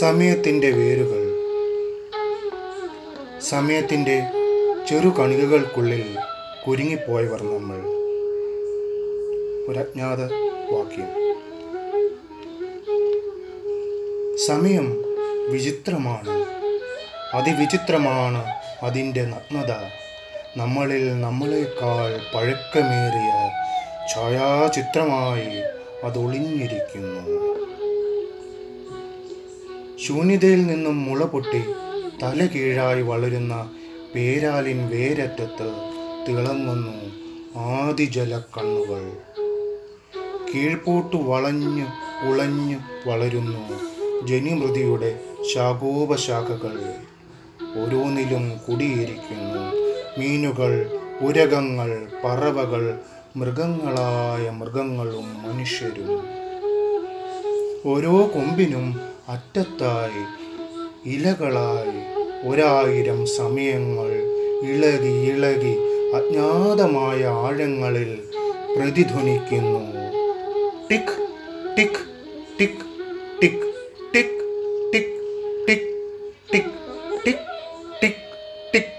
സമയത്തിന്റെ വേരുകൾ. സമയത്തിന്റെ ചെറു കണികകൾക്കുള്ളിൽ കുരുങ്ങിപ്പോയവർ നമ്മൾ. ഒരജ്ഞാത വാക്യം. സമയം വിചിത്രമാണ്. അതിവിചിത്രമാണ് അതിന്റെ നഗ്നത. നമ്മളിൽ നമ്മളെക്കാൾ പഴക്കമേറിയ ഛായാചിത്രമായി അതൊളിഞ്ഞിരിക്കുന്നു ശൂന്യതയിൽ നിന്നും മുള പൊട്ടി തല കീഴായി വളരുന്ന പേരാലിൻ വേരറ്റത്ത് തിളങ്ങുന്നു ആദിജല കണ്ണുകൾ കീഴ്പോട്ടു വളഞ്ഞു ഉളഞ്ഞു വളരുന്നു ജനിമൃതിയുടെ ശാഖോപശാഖകൾ. ഓരോന്നിലും കുടിയിരിക്കുന്നു മീനുകൾ ഉരകങ്ങൾ പറവകൾ മൃഗങ്ങളായ മൃഗങ്ങളും മനുഷ്യരും. ഓരോ കൊമ്പിനും അറ്റത്തായി ഇലകളായി ഒരായിരം സമയങ്ങൾ ഇളകി ഇളകി അജ്ഞാതമായ ആഴങ്ങളിൽ പ്രതിധ്വനിക്കുന്നു tick tick tick tick tick tick tick tick tick tick tick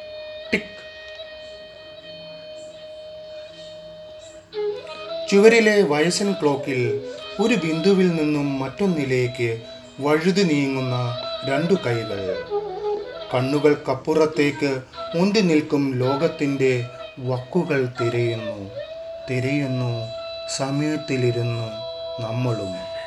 tick ചുവരിലെ വയസ്സൻ ക്ലോക്കിൽ ഒരു ബിന്ദുവിൽ നിന്നും മറ്റൊന്നിലേക്ക് വഴുതി നീങ്ങുന്ന രണ്ടു കൈകൾ. കണ്ണുകൾക്കപ്പുറത്തേക്ക് മുന്തി നിൽക്കും ലോകത്തിന്റെ വക്കുകൾ തിരയുന്നു. തിരയുന്നു. സമയത്തിലിരുന്നു നമ്മളും.